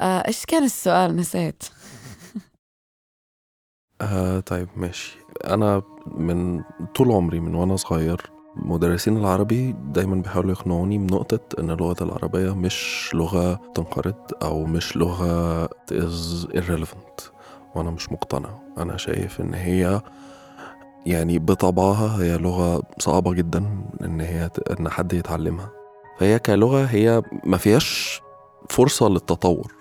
آه، إيش كان السؤال؟ نسيت. آه طيب ماشي. أنا من طول عمري من وأنا صغير مدرسين العربي دايما بيحاولوا يقنعوني بنقطة إن اللغة العربية مش لغة تنقرض أو مش لغة is irrelevant. وأنا مش مقتنع. أنا شايف إن هي يعني بطبعها هي لغة صعبة جدا إن هي إن حد يتعلمها. فهي كلغة هي ما فيهاش فرصة للتطور.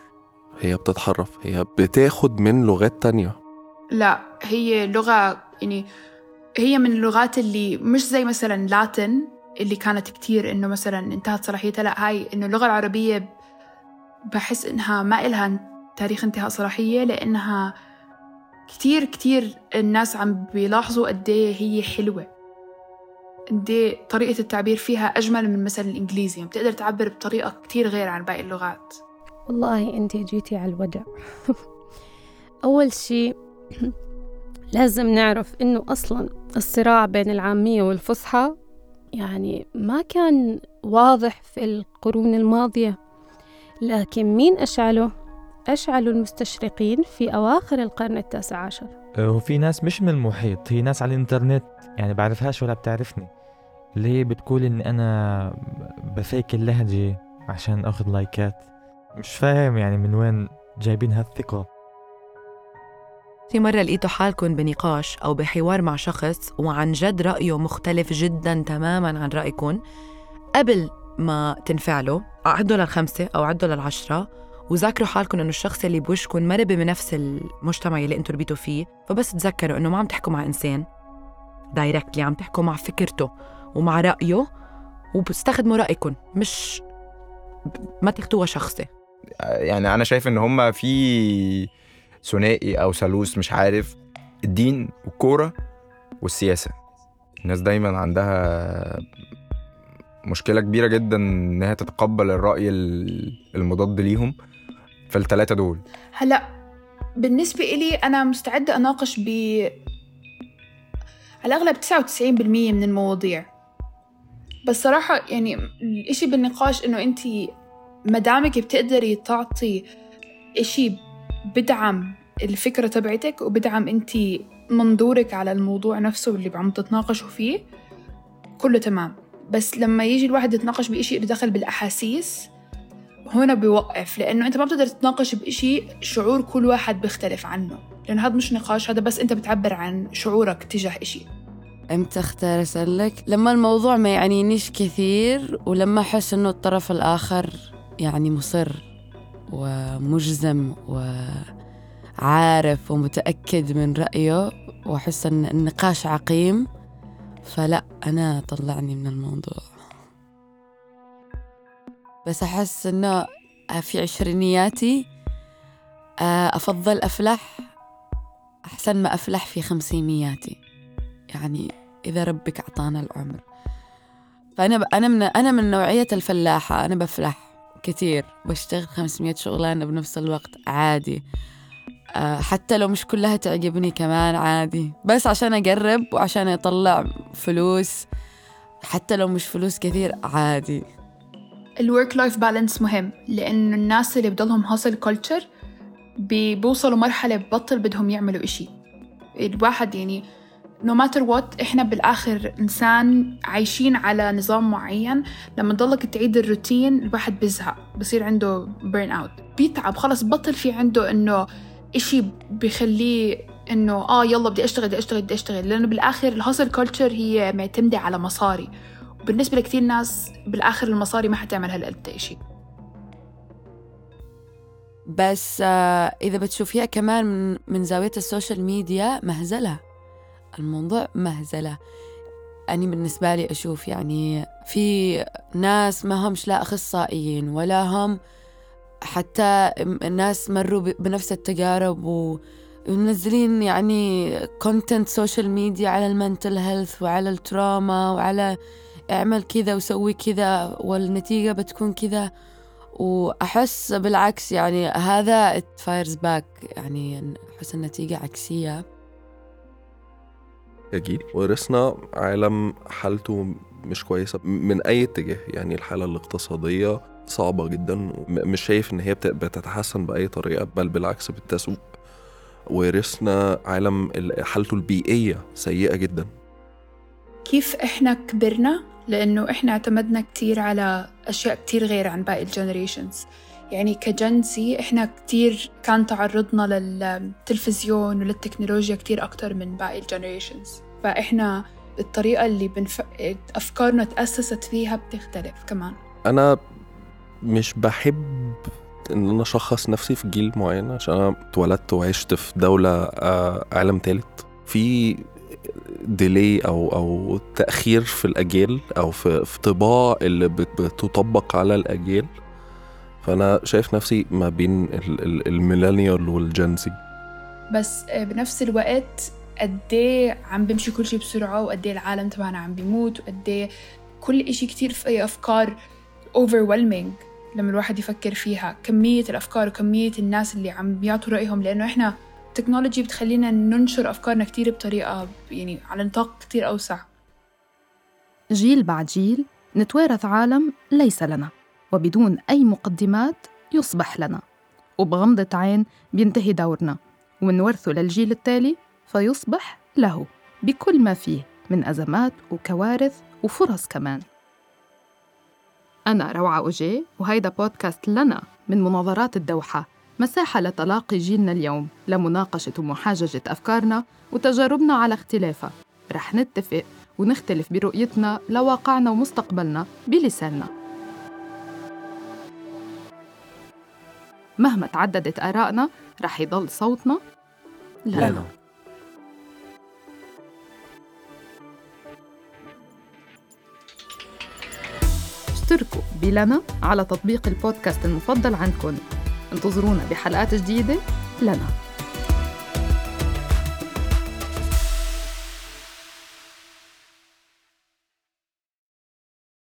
هي بتتحرف هي بتاخد من لغات تانية. لا هي لغة يعني هي من اللغات اللي مش زي مثلا لاتن اللي كانت كتير إنه مثلا انتهت صلاحيتها. لا هاي إنه اللغة العربية بحس إنها ما إلها تاريخ انتهاء صلاحية لأنها كتير كتير الناس عم بيلاحظوا قد هي حلوة. قد طريقة التعبير فيها أجمل من مثلا الإنجليزي. يعني بتقدر تعبر بطريقة كتير غير عن باقي اللغات. والله أنت جيتي على الوجع. أول شي لازم نعرف إنه أصلا الصراع بين العامية والفصحى يعني ما كان واضح في القرون الماضية. لكن مين أشعله؟ أشعلوا المستشرقين في أواخر القرن التاسع عشر. وفي ناس مش من المحيط هي ناس على الإنترنت يعني بعرفهاش ولا بتعرفني. اللي هي بتقول إن أنا بفيك اللهجة عشان أخذ لايكات. مش فاهم يعني من وين جايبين هالثقة. في مرة لقيتوا حالكم بنقاش أو بحوار مع شخص وعن جد رأيه مختلف جدا تماما عن رأيكم. قبل ما تنفعلوا عدوا للخمسة أو عدوا للعشرة وذاكروا حالكم إنه الشخص اللي بوشكم مربي بنفس المجتمع اللي أنتم ربيتوا فيه. فبس تذكروا إنه ما عم تحكوا مع إنسان. دايركتلي عم تحكوا مع فكرته ومع رأيه وبستخدموا رأيكم مش ما تاخدوها شخصي. يعني أنا شايف إن هما في ثنائي أو ثالوث مش عارف الدين والكورة والسياسة. الناس دايما عندها مشكلة كبيرة جدا انها تتقبل الرأي المضاد ليهم في الثلاثه دول. هلأ بالنسبة إلي أنا مستعدة أناقش ب على الأغلب 99% من المواضيع. بس صراحة يعني الإشي بالنقاش إنه أنت مدامك بتقدري تعطي إشي بدعم الفكرة تبعتك وبدعم أنت منظورك على الموضوع نفسه اللي عم تتناقشوا فيه كله تمام. بس لما يجي الواحد يتناقش بإشي له دخل بالأحاسيس هنا بيوقف. لأنه أنت ما بتقدر تتناقش بإشي شعور كل واحد بيختلف عنه. لأنه هذا مش نقاش هذا بس أنت بتعبر عن شعورك تجاه إشي. إمتى اختار أسألك؟ لما الموضوع ما يعنينيش كثير ولما أحس إنه الطرف الآخر يعني مصر ومجزم وعارف ومتأكد من رأيه وأحس إن النقاش عقيم فلا أنا طلعني من الموضوع. بس أحس إنه في عشرينياتي آه، أفضل أفلح أحسن ما أفلح في خمسينياتي. يعني إذا ربك أعطانا العمر. فأنا أنا من أنا من نوعية الفلاحة أنا بفلح. كثير بشتغل 500 شغلانة بنفس الوقت عادي. آه، حتى لو مش كلها تعجبني كمان عادي. بس عشان أقرب وعشان أطلع فلوس. حتى لو مش فلوس كثير عادي. ال work life balance مهم لأنه الناس اللي بضلهم hustle culture بيوصلوا مرحلة ببطل بدهم يعملوا إشي. الواحد يعني no matter what إحنا بالآخر إنسان عايشين على نظام معين. لما تضلك تعيد الروتين الواحد بيزهق بصير عنده burn out بيتعب خلص بطل في عنده إنه إشي بخليه إنه آه يلا بدي أشتغل بدي أشتغل بدي أشتغل. لأنه بالآخر ال hustle culture هي معتمدة على مصاري. وبالنسبة لكثير ناس بالآخر المصاري ما حتعمل هالقد إشي. بس آه إذا بتشوفيها كمان من, زاوية ال social media مهزلة الموضوع مهزلة. أنا بالنسبة لي أشوف يعني في ناس ما همش لا أخصائيين ولا هم حتى الناس مروا بنفس التجارب ومنزلين يعني content social media على ال mental health وعلى ال trauma وعلى اعمل كذا وسوي كذا والنتيجة بتكون كذا. وأحس بالعكس يعني هذا fires back يعني أحس النتيجة عكسية. جيل ورثنا عالم حالته مش كويسة من أي اتجاه يعني الحالة الاقتصادية صعبة جدا. مش شايف إن هي بت- بتتحسن بأي طريقة بل بالعكس بتسوء ورثنا عالم ال- حالته البيئية سيئة جدا. كيف إحنا كبرنا؟ لأنه إحنا اعتمدنا كتير على أشياء كتير غير عن باقي الجنريشنز يعني كجنسي إحنا كتير كان تعرضنا للتلفزيون وللتكنولوجيا كتير أكتر من باقي ال generations فإحنا الطريقة اللي بنف... أفكارنا تأسست فيها بتختلف كمان. أنا مش بحب إن أنا أشخص نفسي في جيل معين عشان أنا اتولدت وعشت في دولة آه، عالم تالت. في ديلي أو أو تأخير في الأجيال أو في في طباع اللي بت- بتطبق على الأجيال. فأنا شايف نفسي ما بين ال- ال- الميلينيال والجنزي بس بنفس الوقت قد إيه عم بيمشي كل شيء بسرعة وقد إيه العالم تبعنا عم بيموت وقد إيه كل إشي كتير في أفكار overwhelming لما الواحد يفكر فيها. كمية الأفكار وكمية الناس اللي عم بيعطوا رأيهم لأنه إحنا التكنولوجي بتخلينا ننشر أفكارنا كتير بطريقة يعني على نطاق كتير أوسع. جيل بعد جيل نتوارث عالم ليس لنا. وبدون أي مقدمات يصبح لنا. وبغمضة عين بينتهي دورنا. ونورثه للجيل التالي فيصبح له. بكل ما فيه من أزمات وكوارث وفرص كمان. أنا روعة أوجي وهيدا بودكاست لنا من مناظرات الدوحة. مساحة لتلاقي جيلنا اليوم لمناقشة ومحاججة أفكارنا وتجاربنا على اختلافها. رح نتفق ونختلف برؤيتنا لواقعنا ومستقبلنا بلساننا. مهما تعددت آرائنا رح يضل صوتنا لنا, لنا. اشتركوا بلنا على تطبيق البودكاست المفضل عندكم. انتظرونا بحلقات جديدة لنا.